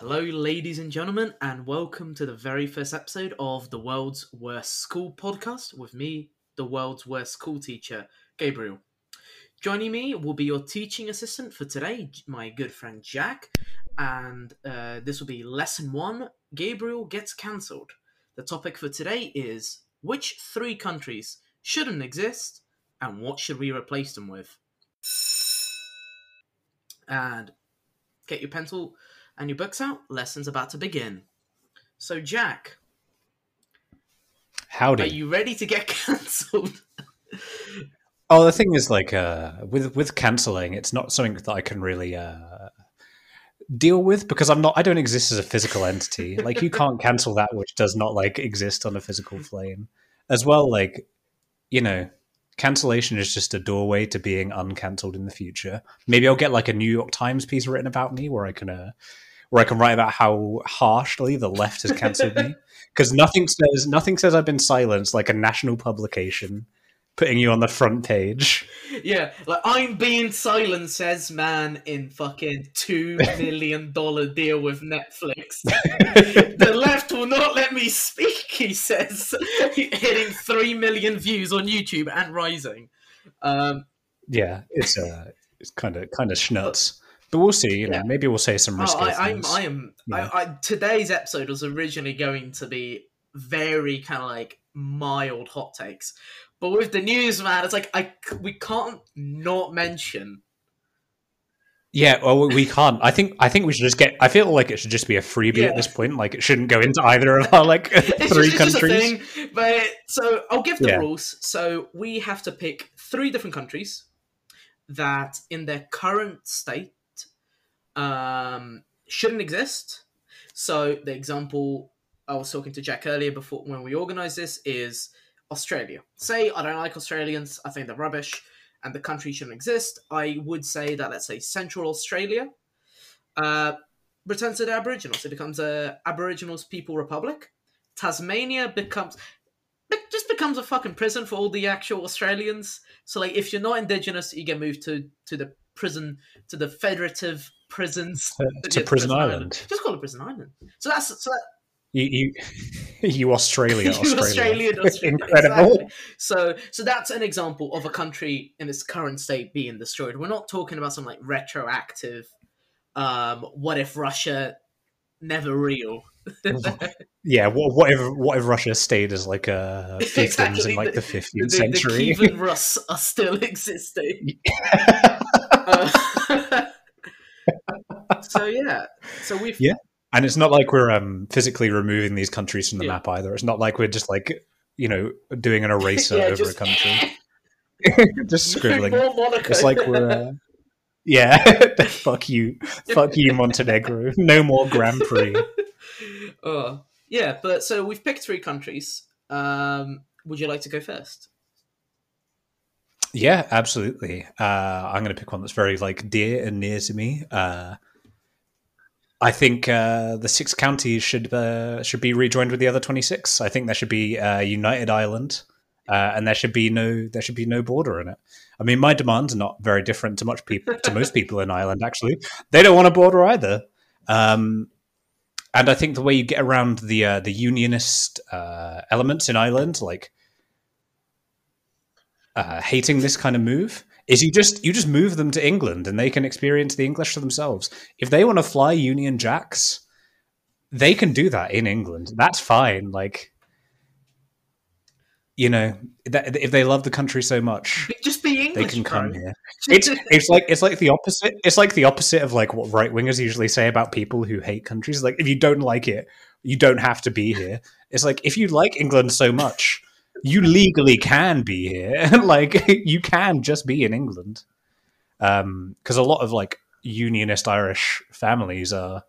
Hello, ladies and gentlemen, and welcome to the very first episode of the World's Worst School podcast with me, the world's worst school teacher, Gabriel. Joining me will be your teaching assistant for today, my good friend Jack, and uh, this will be lesson one Gabriel gets cancelled. The topic for today is which three countries shouldn't exist and what should we replace them with? And get your pencil and your books out. Lesson's about to begin. So, Jack, Howdy. are you ready to get cancelled? Oh, the thing is, like, uh, with with canceling, it's not something that I can really uh, deal with because I'm not. I don't exist as a physical entity. Like, you can't cancel that which does not like exist on a physical plane. As well, like, you know, cancellation is just a doorway to being uncancelled in the future. Maybe I'll get like a New York Times piece written about me where I can, uh, where I can write about how harshly the left has cancelled me because nothing says nothing says I've been silenced like a national publication putting you on the front page. yeah, like I'm being silent, says man in fucking two million dollar deal with Netflix. the left will not let me speak, he says, hitting three million views on YouTube and rising. Um, Yeah, it's uh, it's kind of kind of schnuts. But we'll see. You know, Yeah. maybe we'll say some oh, risque I, I'm. I am. Yeah. I, I, today's episode was originally going to be very kind of like mild hot takes, but with the news, man, it's like I we can't not mention Yeah, well, we can't. I think I think we should just get. I feel like it should just be a freebie Yeah. at this point. Like it shouldn't go into either of our like three just, it's just a countries. thing. But so I'll give the Yeah. rules. So we have to pick three different countries that, in their current state, um, shouldn't exist. So the example I was talking to Jack earlier before when we organised this is Australia. Say I don't like Australians. I think they're rubbish, and the country shouldn't exist. I would say that let's say Central Australia. Uh, returns to the Aboriginals. It becomes a Aboriginals People Republic. Tasmania becomes it just becomes a fucking prison for all the actual Australians. So like, if you're not Indigenous, you get moved to to the prison to the federative prisons To- to Yeah, Prison Island. Just call it Prison Island. So that's so that, You, you, you Australia, Australia, Australian, Australia, incredible. exactly. So, so that's an example of a country in its current state being destroyed. We're not talking about some like retroactive. Um, what if Russia never real? Yeah, what, what if what if Russia stayed as like a fiefdoms Exactly, in like the- fifteenth the, the? Kievan Rus are still existing. Uh, so yeah, so we've Yeah. And it's not like we're um, physically removing these countries from the Yeah. map either. It's not like we're just like you know doing an eraser yeah, over just, a country, just scribbling. It's like we're. Uh, yeah, fuck you, fuck you, Montenegro. No more Grand Prix. oh, yeah, but so we've picked three countries. Um, would you like to go first? Yeah, absolutely. Uh, I'm going to pick one that's very like dear and near to me. Uh, I think uh, the six counties should uh, should be rejoined with the other 26. I think there should be uh, United Ireland, uh, and there should be no there should be no border in it. I mean, my demands are not very different to much people to most people in Ireland. Actually, they don't want a border either. Um, and I think the way you get around the uh, the unionist uh, elements in Ireland, like hating this kind of move is you just you just move them to England and they can experience the English for themselves. If they want to fly Union Jacks, they can do that in England. That's fine. Like you know, that, if they love the country so much, Just be English. they can come bro. here. It's it's like it's like the opposite. It's like the opposite of like what right wingers usually say about people who hate countries. Like if you don't like it, you don't have to be here. It's like if you like England so much, you legally can be here. like you can just be in England. Um, because a lot of like unionist Irish families are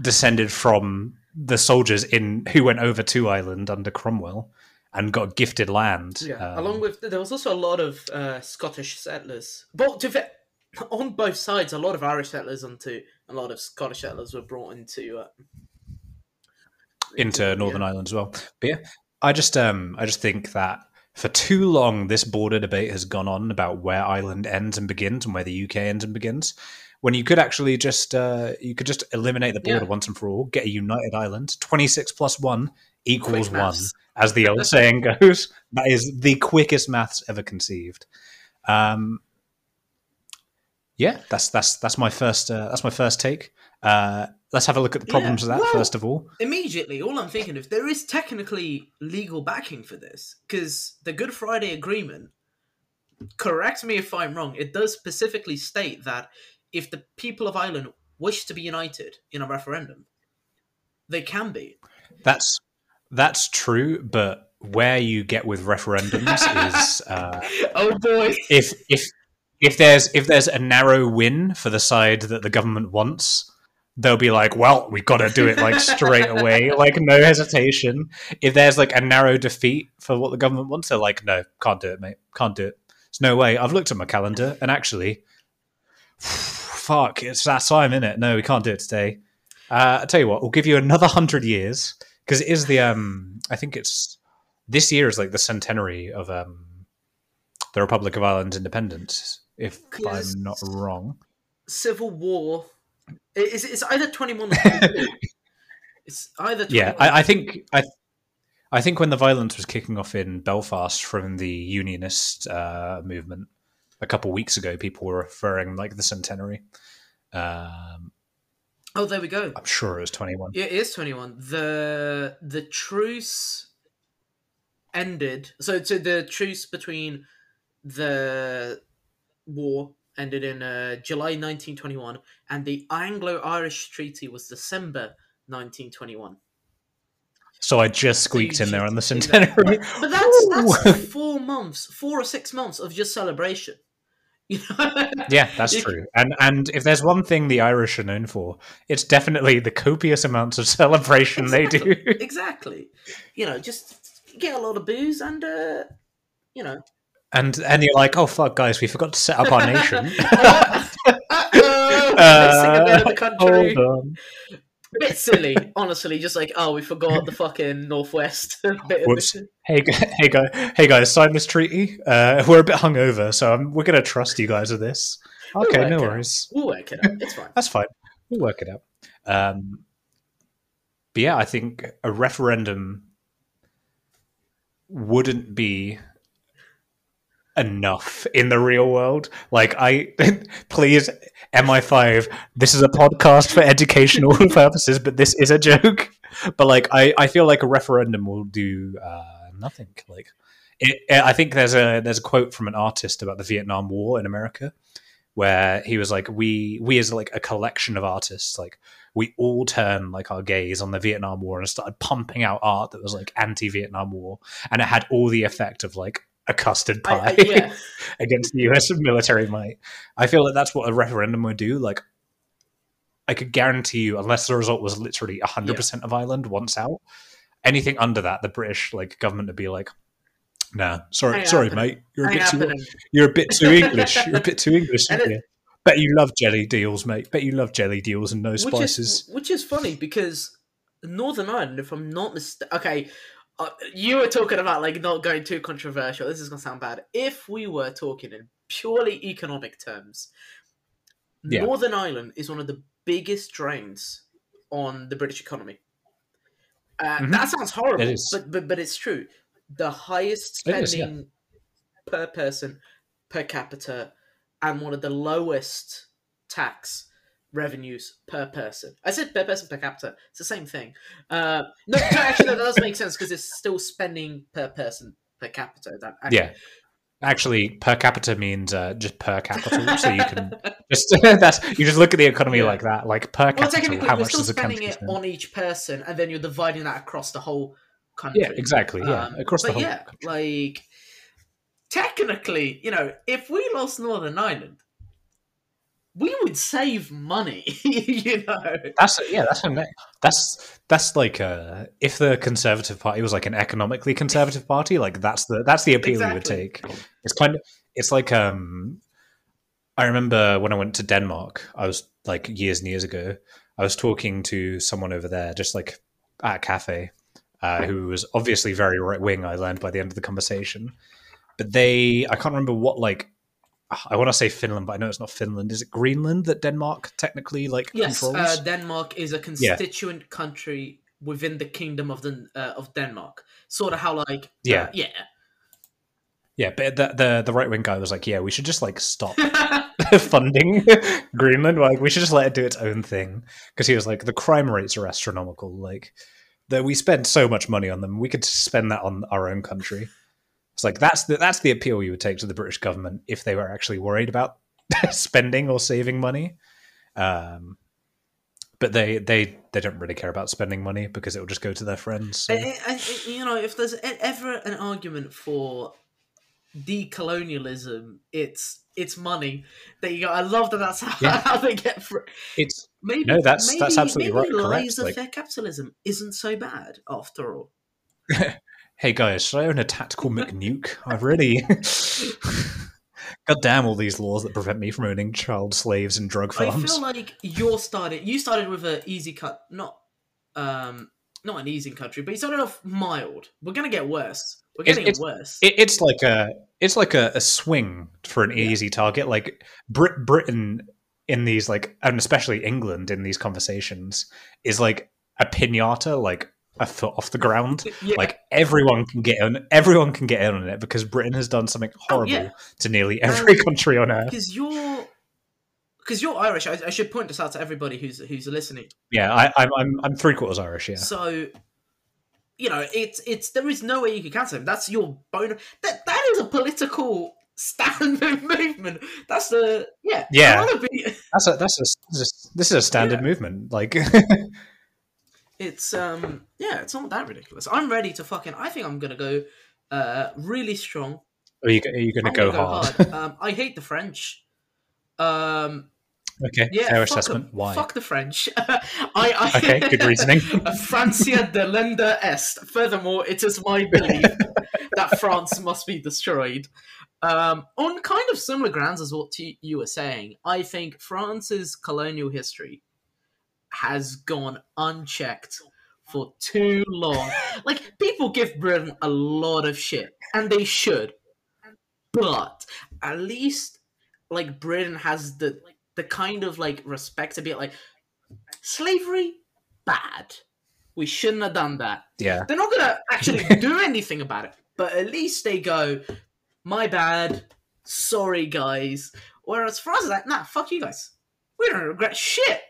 descended from the soldiers in who went over to Ireland under Cromwell and got gifted land. Yeah, Um, along with there was also a lot of uh, Scottish settlers. But to on both sides, a lot of Irish settlers onto a lot of Scottish settlers were brought into uh, into Northern yeah. Ireland as well. But yeah, I just um I just think that for too long this border debate has gone on about where Ireland ends and begins and where the UK ends and begins. when you could actually just uh, you could just eliminate the border Yeah. once and for all, get a united island. Twenty six plus one equals Quick one, maths. as the old saying goes. That is the quickest maths ever conceived. Um, yeah, that's that's that's my first uh, that's my first take. Uh, let's have a look at the problems Yeah, of that well- first of all. Immediately, all I'm thinking of there is technically legal backing for this because the Good Friday Agreement. Correct me if I'm wrong. It does specifically state that if the people of Ireland wish to be united in a referendum, they can be. That's that's true, but where you get with referendums is uh, oh boy! if if if there's if there's a narrow win for the side that the government wants, they'll be like, "Well, we got to do it like straight away, like no hesitation." If there's like a narrow defeat for what the government wants, they're like, "No, can't do it, mate. Can't do it. There's no way." I've looked at my calendar, and actually, fuck, it's that time, isn't it? No, we can't do it today. Uh, I tell you what, we'll give you another hundred years because it is the um. I think it's this year is like the centenary of um the Republic of Ireland's independence, if I'm not wrong. Civil War. It- It's, it's either 21 or 22. it's either 21 Yeah, I, I think I, I think when the violence was kicking off in Belfast from the Unionist uh, movement a couple weeks ago, people were referring like the centenary. Um, Oh, there we go. I'm sure it was 21. Yeah, it is 21. The the truce ended. So, so the truce between the war ended in uh, July 1921, and the Anglo-Irish Treaty was December 1921. So I just So squeaked in there on the just- in there. centenary. But that's that's four months, four or six months of just celebration. You know? Yeah, that's true. And and if there's one thing the Irish are known for, it's definitely the copious amounts of celebration they do. exactly. You know, just get a lot of booze and uh, you know. And and you're like, oh fuck, guys, we forgot to set up our nation. Uh-oh, missing a bit of the country. On. bit silly, honestly. Just like, oh, we forgot the fucking northwest bit. Of Whoops. Hey, hey, guys, hey guys, sign this treaty. Uh, we're a bit hungover, so um, we're gonna trust you guys with this. Okay, work no worries. We'll work it out. It's fine. That's fine. We'll work it out. Um, but yeah, I think a referendum wouldn't be enough in the real world. Like, I please, MI5, this is a podcast for educational purposes, but this is a joke. But like, I, I feel like a referendum will do uh, nothing. Like, it, I think there's a there's a quote from an artist about the Vietnam War in America where he was like we we as like a collection of artists like we all turned like our gaze on the Vietnam War and started pumping out art that was like anti-Vietnam War and it had all the effect of like a custard pie I, yeah, against the US military might. I feel like that's what a referendum would do. Like, I could guarantee you, unless the result was literally 100% of Ireland once out, anything under that, the British like government would be like, nah, sorry, Ain't sorry, mate. You're a, bit too, you're a bit too English. You're a bit too English, it- you? Bet you love jelly deals, mate. Bet you love jelly deals and no Which spices. is which is funny because Northern Ireland, if I'm not mistaken, okay, uh, you were talking about like not going too controversial. This is gonna sound bad. If we were talking in purely economic terms, Yeah. Northern Ireland is one of the biggest drains on the British economy. Uh, Mhm. That sounds horrible, but but but it's true. The highest It is, yeah. spending per person per capita, and one of the lowest tax revenues per person. I said per person per capita. It's the same thing. Uh, no, actually, no, that does make sense because it's still spending per person per capita. That actually, Yeah. Actually, per capita means uh, just per capital, so you can just that's you just look at the economy Yeah. like that, like per Well, capita. How we're much still does spending country it spend? on each person, and then you're dividing that across the whole country. Yeah, exactly. Yeah, Um, across the whole. yeah, like technically, you know, if we lost Northern Ireland, we would save money. you know, That's yeah. That's a, that's that's like uh, if the Conservative Party was like an economically conservative party, like that's the that's the appeal we would take. It's kind of it's like um, I remember when I went to Denmark. I was like years and years ago. I was talking to someone over there, just like at a cafe, uh, who was obviously very right wing. I learned by the end of the conversation, but they I can't remember what like I want to say Finland, but I know it's not Finland. Is it Greenland that Denmark technically like Yes, controls? uh, Denmark is a constituent country within the kingdom of the uh, of Denmark. Sort of how like uh, Yeah. yeah. yeah, but the the, the right wing guy was like, yeah, we should just like stop funding Greenland. Like we should just let it do its own thing because he was like, the crime rates are astronomical. Like that we spend so much money on them, we could spend that on our own country. It's like that's the that's the appeal you would take to the British government if they were actually worried about spending or saving money. Um, but they they they don't really care about spending money because it will just go to their friends. so- I, I, you know, if there's ever an argument for decolonialism, it's it's money. There you go. I love that. That's how, Yeah. how they get. Fr- It's maybe No, that's- maybe, that's absolutely maybe right, correct, Laissez like- capitalism isn't so bad after all. hey guys, should I own a tactical McNuke? I've really. God damn all these laws that prevent me from owning child slaves and drug farms. I feel like you're started. You started with an easy cut, not um, not an easy country, but you started off mild. We're gonna get worse. We're It's- getting it's- worse. It, it's like a it's like a, a swing for an easy target. Like Brit Britain in these like and especially England in these conversations is like a pinata, like a foot off the ground. yeah. Like everyone can get on everyone can get in on it because Britain has done something horrible yeah. to nearly every Um, country on earth. because you're because you're Irish. I, I should point this out to everybody who's who's listening. Yeah, I, I'm I'm I'm three quarters Irish. Yeah, So, you know, it's it's there is no way you can cancel him. That's your bone. That that is a political stand movement. That's the yeah. Yeah. Be, that's a that's a this is- this is a standard Yeah. movement. Like it's um yeah, it's not that ridiculous. I'm ready to fucking. I think I'm gonna go uh really strong. are you are you to go, gonna hard? um, I hate the French. Um, okay, yeah, fair assessment. 'em. Why? Fuck the French. I, I Okay, good reasoning. Francia delenda est. Furthermore, it is my belief that France must be destroyed. Um, on kind of similar grounds as what you, you were saying, I think France's colonial history has gone unchecked for too long. like people give Britain a lot of shit, and they should, but at least like Britain has the the kind of like respect to be like slavery bad. We shouldn't have done that. Yeah, They're not gonna actually do anything about it, but at least they go, "My bad, sorry guys." Whereas France is like, "Nah, fuck you guys. We don't regret shit."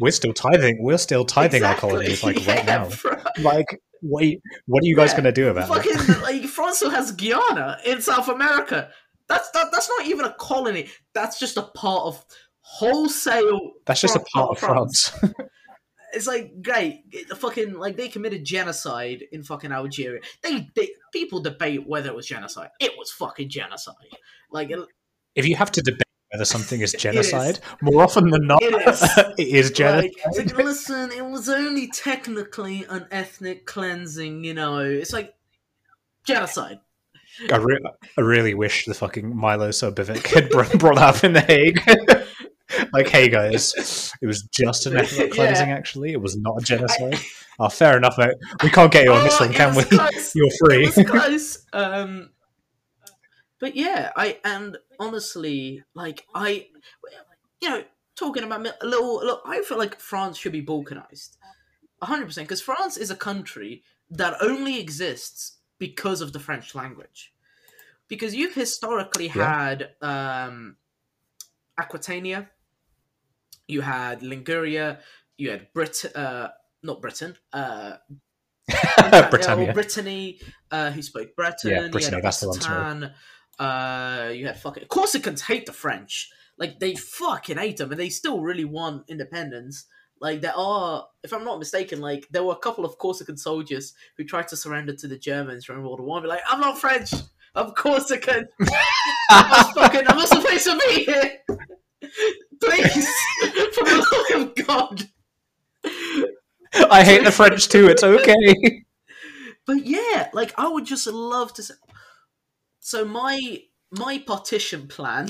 We're still tithing. We're still tithing Exactly. our colonies like right now. bro. Like, what? Are you, what are you guys Yeah, going to do about it? Like France still has Guyana in South America. That's that, that's not even a colony. That's just a part of wholesale. That's just a part of France. It's like great, the fucking like they committed genocide in fucking Algeria. They, they people debate whether it was genocide. It was fucking genocide. Like it, if you have to debate whether something is is. genocide, more often than not, It is. it is genocide. like, like, listen, it was only technically an ethnic cleansing. You know, it's like genocide. I, re- I really wish the fucking Milosevic had brought, up in the Hague. like, hey guys, it was just an ethnic Yeah. cleansing. Actually, it was not a genocide. oh, fair enough, mate. We can't get you on this one, can we? close. You're free. It was close. Um, but yeah, I and honestly, like I, you know, talking about a little, look, I feel like France should be balkanized, hundred percent, because France is a country that only exists because of the French language, because you've historically Yeah. had um, Aquitania, you had Liguria, you had Brit, uh, not Britain, uh, Britannia. or Brittany, uh, who spoke Breton. Yeah, Brittany, that's the one, Uh, you had fucking Corsicans hate the French. Like they fucking hate them, and they still really want independence. Like there are, if I'm not mistaken, like there were a couple of Corsican soldiers who tried to surrender to the Germans during World War One. Be like, I'm not French. I'm Corsican. I'm not fucking. I'm not supposed to be here. Please, for the love of God. I hate the French too. It's okay. But yeah, like I would just love to. So my my partition plan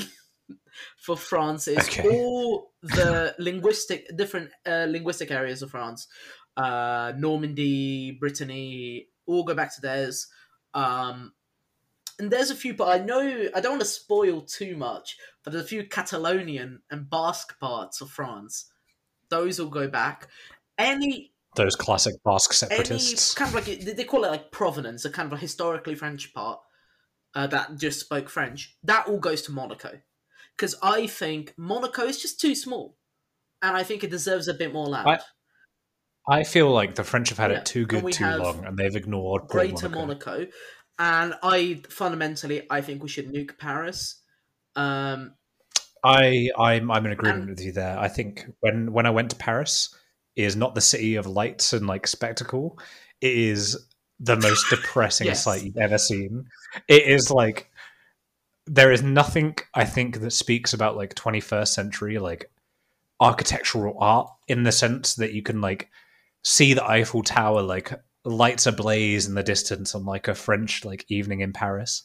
for France is Okay. all the linguistic different uh, linguistic areas of France, uh, Normandy, Brittany, all go back to theirs. Um, and there's a few, but I know I don't want to spoil too much. But there's a few Catalonian and Basque parts of France. Those will go back. Any Those classic Basque any separatists. kind of like they call it like provenance, a kind of a historically French part uh, that just spoke French. That all goes to Monaco because I think Monaco is just too small, and I think it deserves a bit more land. I- I feel like the French have had Yeah, it too good too long, and they've ignored Greater Monaco. Monaco. and I fundamentally I think we should nuke Paris. Um, I I'm I'm in agreement And- with you there. I think when when I went to Paris, it is not the city of lights and like spectacle. It is the most depressing Yes. sight you've ever seen. It is like there is nothing I think that speaks about like 21st century like architectural art in the sense that you can like see the Eiffel Tower like lights ablaze in the distance on like a French like evening in Paris.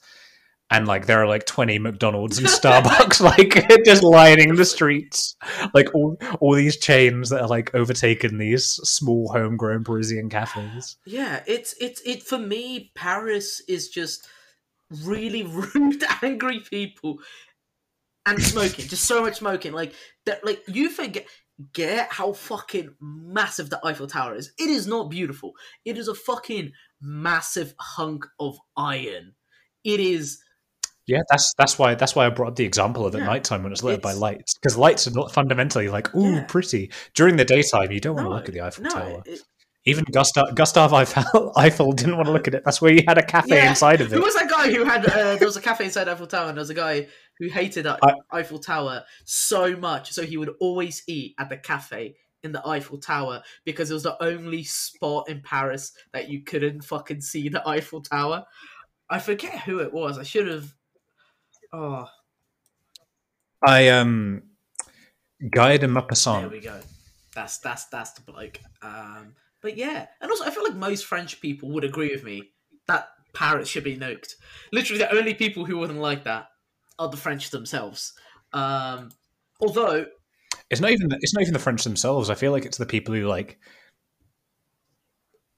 And like there are like 20 McDonald's and Starbucks like just lining the streets. Like all all these chains that are like overtaken these small homegrown Parisian cafes. yeah, it's it's it for me. Paris is just really rude, angry people, and smoking. just so much smoking. Like that. Like you forget. Get how fucking massive the Eiffel Tower is. It is not beautiful. It is a fucking massive hunk of iron. It is Yeah, that's that's why that's why I brought up the example of at Yeah. nighttime when it's lit by lights because lights are not fundamentally like ooh Yeah. pretty during the daytime. You don't want to look at the Eiffel no, Tower. it- Even Gustav Gustav Eiffel, Eiffel didn't want to look at it. That's where you had a cafe Yeah. inside of it. Who was that guy who had? Uh, there was a cafe inside Eiffel Tower, and there was a guy who hated I- Eiffel Tower so much, so he would always eat at the cafe in the Eiffel Tower because it was the only spot in Paris that you couldn't fucking see the Eiffel Tower. I forget who it was. I should have. Oh, I um Guy de there we go. That's that's that's the bloke. Um, but yeah, and also I feel like most French people would agree with me that Paris should be nuked. Literally, the only people who wouldn't like that are the French themselves. Um, although, It's not even the, it's not even the French themselves. I feel like it's the people who like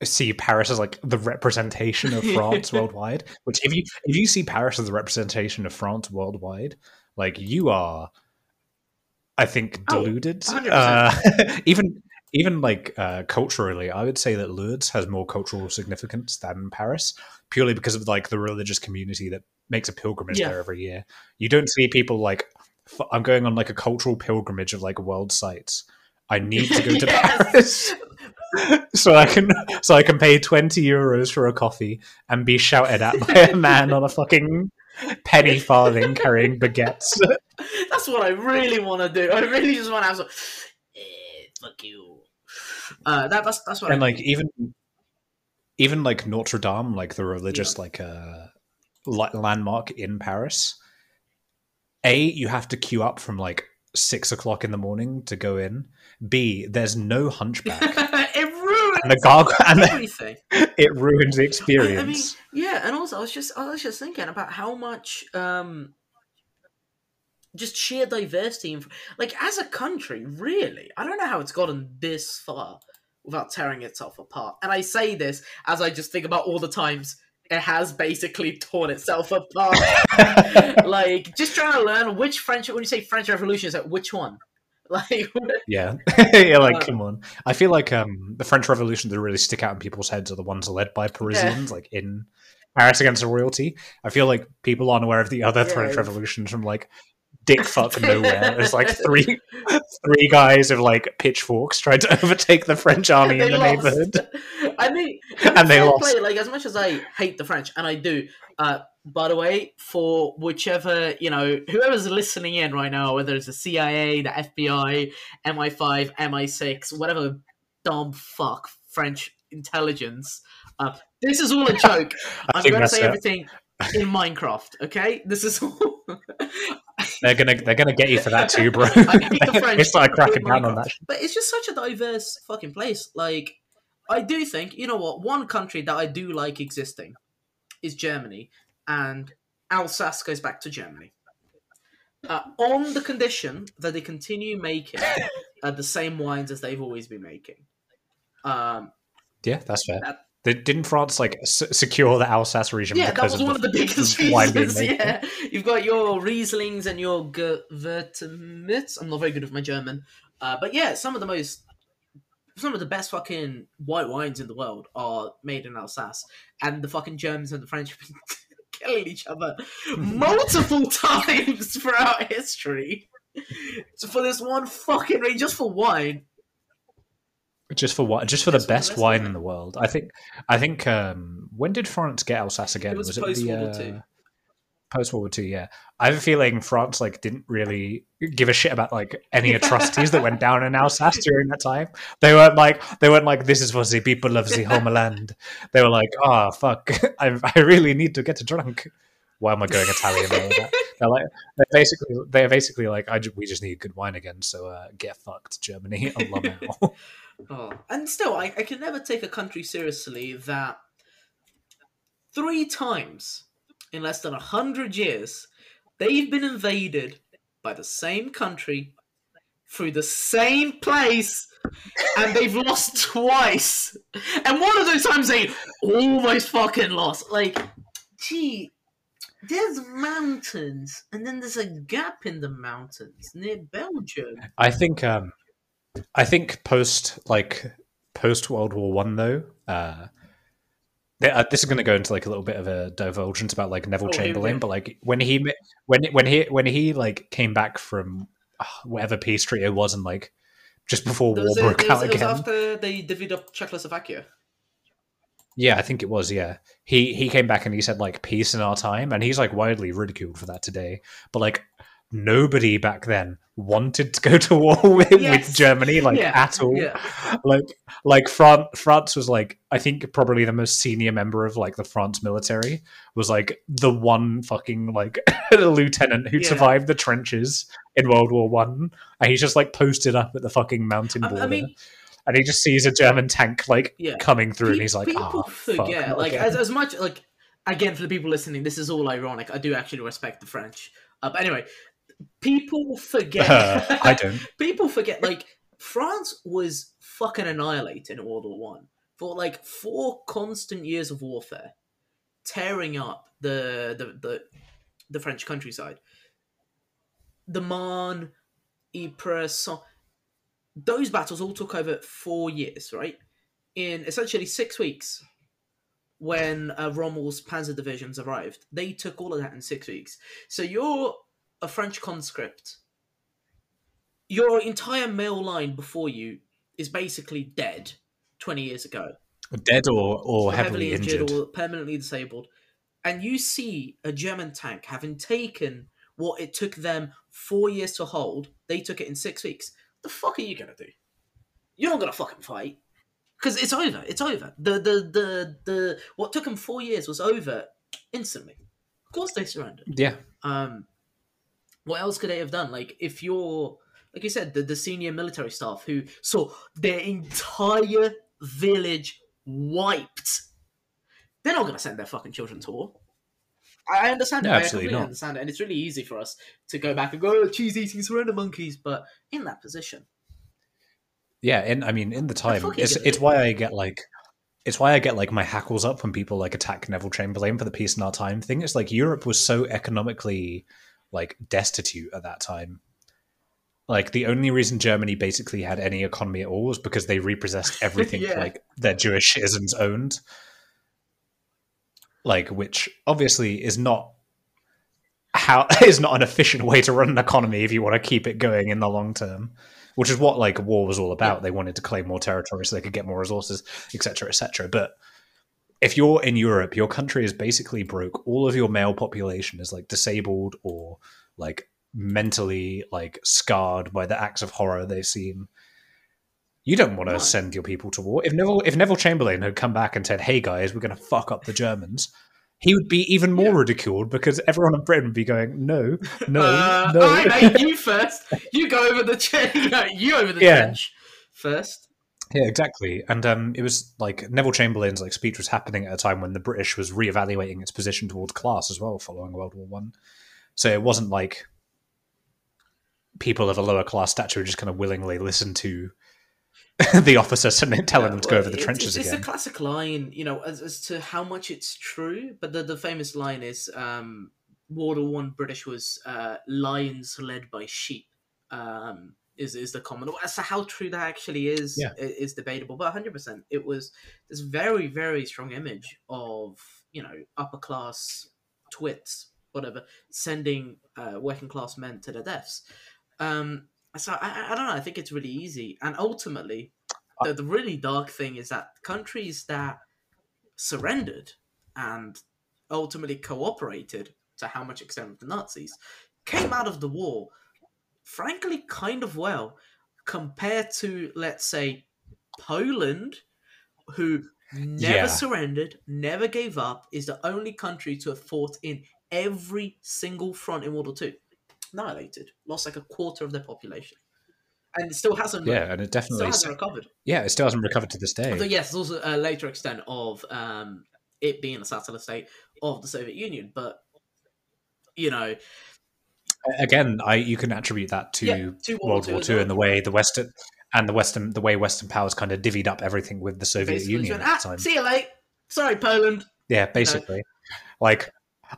see Paris as like the representation of France worldwide. Which if you if you see Paris as the representation of France worldwide, like you are, I think Oh, deluded. 100%. Uh, even even like uh, culturally, I would say that Lourdes has more cultural significance than Paris, purely because of like the religious community that makes a pilgrimage Yeah. there every year. You don't see people like I'm going on like a cultural pilgrimage of like world sites. I need to go to Yes. Paris so I can so I can pay twenty euros for a coffee and be shouted at by a man on a fucking penny farthing carrying baguettes. that's what I really want to do. I really just want to have some. Eh, fuck you. Uh, that, that's that's what. and I like even even like Notre Dame, like the religious like uh landmark in Paris. A, you have to queue up from like six o'clock in the morning to go in. B, there's no hunchback. And the gargoyle and everything. it ruins the experience. I mean, yeah, and also I was just I was just thinking about how much um just sheer diversity in, like as a country, really. I don't know how it's gotten this far without tearing itself apart. And I say this as I just think about all the times it has basically torn itself apart. like just trying to learn which French when you say French Revolution is like which one? Like Yeah, yeah. Like, come on. I feel like um, the French Revolution that really stick out in people's heads are the ones led by Parisians, like in Paris against the royalty. I feel like people aren't aware of the other Yeah. French Revolutions from like dick fuck nowhere. There's like three three guys with like pitchforks trying to overtake the French army in the lost. neighborhood. I mean, And they lost. Play, like as much as I hate the French, and I do. Uh, by the way, for whichever you know, whoever's listening in right now, whether it's the CIA, the FBI, MI5, MI6, whatever dumb fuck French intelligence, uh, this is all a joke. I'm going to say it. everything in Minecraft. Okay, this is all. They're gonna they're gonna get you for that too, bro. I hate the French. they started cracking down on that. But it's just such a diverse fucking place. Like, I do think, you know what, one country that I do like existing is Germany, and Alsace goes back to Germany. Uh, on the condition that they continue making uh, the same wines as they've always been making. Um, Yeah, that's fair. that They, didn't France like s- secure the Alsace region? Yeah, that because was of one the of the biggest wine reasons. Yeah, you've got your Rieslings and your Gewürztramins. I'm not very good with my German, uh, but yeah, some of the most, some of the best fucking white wines in the world are made in Alsace, and the fucking Germans and the French have been killing each other multiple times throughout history. For this one fucking rain, just for wine, just for what? Just for the Just for the best best wine wine. in the world. I think. I think. Um, when did France get Alsace again? It was it the uh. Post World War Two? Yeah, I have a feeling France like didn't really give a shit about like any atrocities that went down in Alsace during that time. They weren't like they weren't like this is for the people of the homeland. They were like, oh fuck, I, I really need to get drunk. Why am I going Italian? and all that? They're like they're basically they're basically like I we just need good wine again. So uh, get fucked, Germany. Allah now. Oh. And still, I, I can never take a country seriously that three times in less than a hundred years they've been invaded by the same country through the same place and they've lost twice. And one of those times they almost fucking lost. Like, gee, there's mountains and then there's a gap in the mountains near Belgium. I think um I think post like post World War One though, uh, this is going to go into like a little bit of a divulgence about like Neville Oh, Chamberlain, but like when he when when he when he like came back from uh, whatever peace treaty it was, and like just before war broke was- out it was again. after they divvied up Czechoslovakia. Yeah, I think it was. Yeah, he he came back and he said like peace in our time, and he's like widely ridiculed for that today. But like nobody back then wanted to go to war with, Yes. with Germany like Yeah, at all. yeah. Like like France France was like I think probably the most senior member of like the France military was like the one fucking like lieutenant who Yeah. survived the trenches in World War One, and he's just like posted up at the fucking mountain I- I border. mean- and he just sees a German tank like coming through, and he's like, people "Ah, fuck, forget. not like again." as, as much like again for the people listening, this is all ironic. I do actually respect the French. Uh, but anyway, people forget. Uh, I don't. people forget. Like France was fucking annihilated in World War One for like four constant years of warfare, tearing up the the the, the French countryside. The Marne, Ypres, those battles all took over four years, right? In essentially six weeks, when uh, Rommel's panzer divisions arrived, they took all of that in six weeks. So you're a French conscript. Your entire male line before you is basically dead twenty years ago Dead or, or or heavily, injured. or permanently disabled, and you see a German tank having taken what it took them four years to hold, they took it in six weeks. The fuck are you gonna do? You're not gonna fucking fight because it's over. It's over. The the the the what took them four years was over instantly. Of course, they surrendered. Yeah. Um, what else could they have done? Like if you're, like you said, the, the senior military staff who saw their entire village wiped, they're not going to send their fucking children to war. I I understand it. No, I absolutely completely not. understand it, and it's really easy for us to go back and go oh, cheese eating surrender monkeys, but in that position, Yeah, and I mean, in the time, it's it's why I get like, it's why I get like my hackles up when people like attack Neville Chamberlain for the peace in our time thing. It's like Europe was so economically like destitute at that time. Like the only reason Germany basically had any economy at all was because they repossessed everything Yeah. like their Jewish citizens owned. Like, which obviously is not how is not an efficient way to run an economy if you want to keep it going in the long term which is what like war was all about they wanted to claim more territory so they could get more resources etc etc but if you're in europe your country is basically broke all of your male population is like disabled or like mentally like scarred by the acts of horror they've seen you don't want to No. send your people to war if neville if neville chamberlain had come back and said hey guys we're going to fuck up the germans he would be even more Yeah. ridiculed because everyone in Britain would be going, no, no, uh, no. I made you first. You go over the ch- you over the Yeah. trench first. Yeah, exactly. And um, it was like Neville Chamberlain's like speech was happening at a time when the British was reevaluating its position towards class as well, following World War One. So it wasn't like people of a lower class stature just kind of willingly listened to the officer telling Yeah, them to go over the it's- trenches it's, again. It's a classic line, you know, as, as to how much it's true. But the, the famous line is um, World War One British was uh, lions led by sheep. Um, is is the common as to how true that actually is Yeah. is debatable, but hundred percent it was this very very strong image of you know upper class twits whatever sending uh, working class men to their deaths. Um, so I, I- I don't know. I think it's really easy, and ultimately, the, the really dark thing is that countries that surrendered and ultimately cooperated to how much extent with the Nazis came out of the war, frankly, kind of well, compared to let's say Poland, who never Yeah. surrendered, never gave up, is the only country to have fought in every single front in World War Two. Annihilated, lost like a quarter of their population, and it still hasn't. Yeah, and it still definitely. hasn't recovered. Yeah, it still hasn't recovered to this day. Although yes, there's also a later extent of um, it being a satellite state of the Soviet Union, but you know, Again, I you can attribute that to Yeah, to World War II and the way the Western and the Western the way Western powers kind of divvied up everything with the Soviet basically Union at ah, the time. see you late. Sorry, Poland. Yeah, basically. Like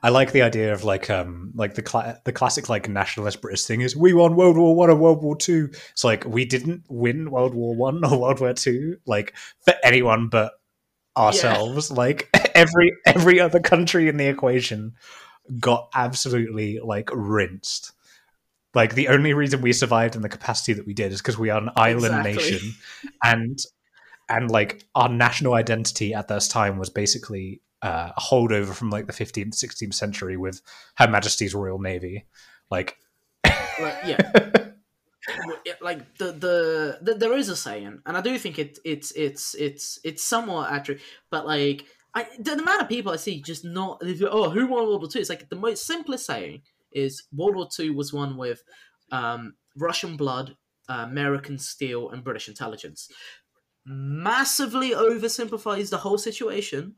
I like the idea of like um like the cla- the classic like nationalist British thing is we won World War One and World War Two. It's like we didn't win World War One or World War Two like for anyone but ourselves. Like every every other country in the equation got absolutely like rinsed. Like the only reason we survived in the capacity that we did is because we are an island Exactly. nation, and and like our national identity at this time was basically uh, a holdover from like the 15th, 16th century with Her Majesty's Royal Navy. Like, Like, yeah, like the, the the there is a saying, and I do think it it's it's it's it's somewhat accurate, but like. I, the, the amount of people I see just not oh who won World War Two? It's like the most simplest saying is World War Two was won with um, Russian blood, uh, American steel, and British intelligence. Massively oversimplifies the whole situation,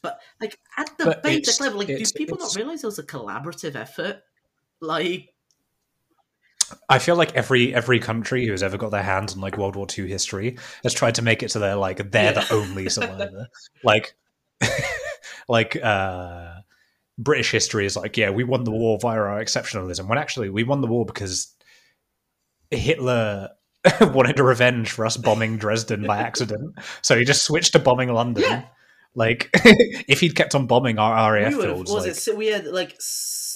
but like at the But basic level, like do people not realize it was a collaborative effort? Like I feel like every every country who's ever got their hands on like World War II history has tried to make it to their like they're Yeah. the only survivor. like, like uh, British history is like, yeah, we won the war via our exceptionalism. When actually we won the war because Hitler wanted a revenge for us bombing Dresden by accident, so he just switched to bombing London. Yeah. Like, if he'd kept on bombing our, we would was like, it so we had like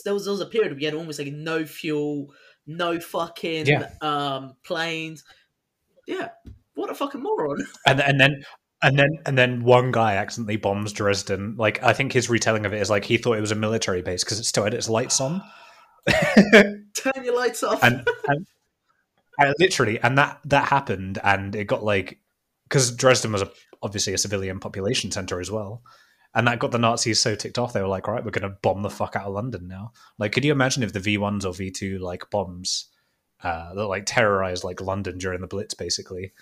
there was there was a period we had almost like no fuel no fucking Yeah. um planes yeah what a fucking moron and and then and then and then one guy accidentally bombs Dresden. Like I think his retelling of it is like he thought it was a military base because it still had its lights on, turn your lights off and, and, and literally, and that that happened, and it got like because Dresden was a, obviously a civilian population center as well. And that got the Nazis so ticked off, they were like, "All right, we're going to bomb the fuck out of London now." Like, could you imagine if the V ones or V two like bombs uh, that like terrorized like London during the Blitz, basically,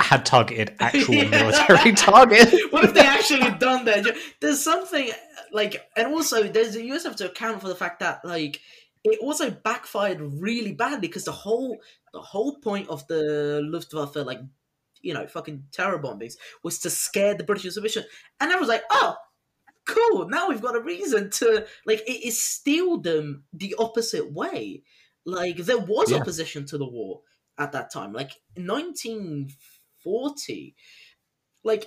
had targeted actual Yeah. military targets? what if they actually done that there's something like and also there's you also have to account for the fact that like it also backfired really badly because the whole the whole point of the Luftwaffe like you know fucking terror bombings was to scare the British submission and I was like oh cool. Now we've got a reason to like it is steered them the opposite way. Like there was Yeah. opposition to the war at that time. Like 1940 like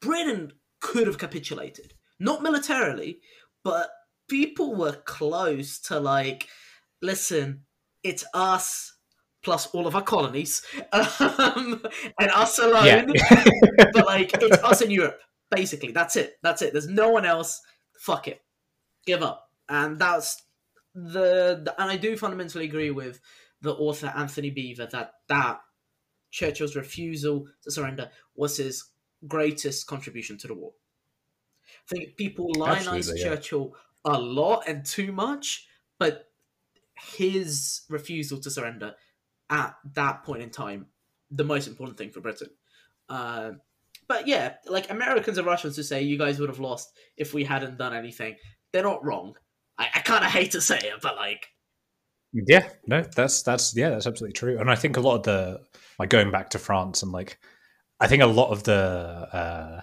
Britain could have capitulated, not militarily, but people were close to like, listen, it's us plus all of our colonies, um, and us alone. but like, it's us in Europe, basically. That's it. That's it. There's no one else. Fuck it, give up. And that's the, the and I do fundamentally agree with the author Antony Beevor that that Churchill's refusal to surrender was his greatest contribution to the war. I think people lionize yeah. Churchill a lot and too much, but his refusal to surrender at that point in time, the most important thing for Britain. Uh, but yeah, like Americans and Russians who say you guys would have lost if we hadn't done anything, they're not wrong. I, I kind of hate to say it, but like, Yeah, no, that's that's yeah, that's absolutely true. And I think a lot of the like going back to France and like I think a lot of the uh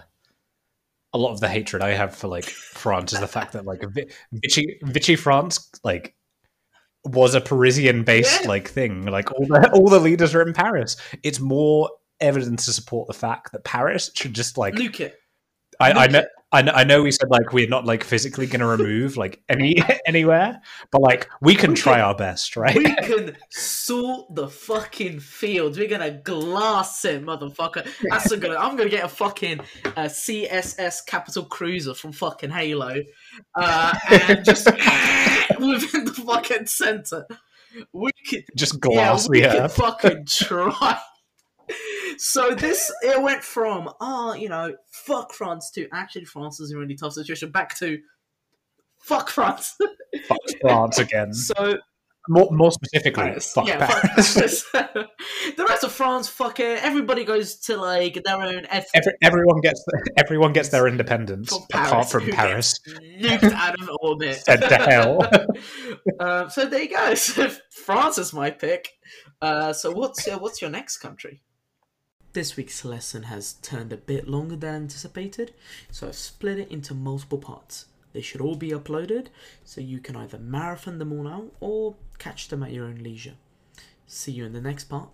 a lot of the hatred I have for like France is the fact that like Vichy Vichy France like was a Parisian based Yeah. like thing. Like all the all the leaders are in Paris. It's more evidence to support the fact that Paris should just like Luke it. I, I it. I know, I know we said like we're not like physically going to remove like any anywhere, but like we can We try can- our best, right? We can salt the fucking fields. We're gonna glass it, motherfucker. That's a good. I'm gonna get a fucking uh, CSS Capital Cruiser from fucking Halo, uh, and just within the fucking center. We could just yeah, glass we the earth. fucking try. So this it went from oh you know fuck France to actually France is in a really tough situation back to fuck France. Fuck France again. so More, more specifically, Paris. fuck yeah, Paris. fuck Paris. the rest of France, fuck it. Everybody goes to like their own ethnic Every, everyone gets everyone gets their independence from apart from Paris. nuked out of orbit. Sent to hell. um, so there you go. So France is my pick. Uh, so what's uh, what's your next country? This week's lesson has turned a bit longer than anticipated, so I've split it into multiple parts. They should all be uploaded, so you can either marathon them all out or catch them at your own leisure. See you in the next part.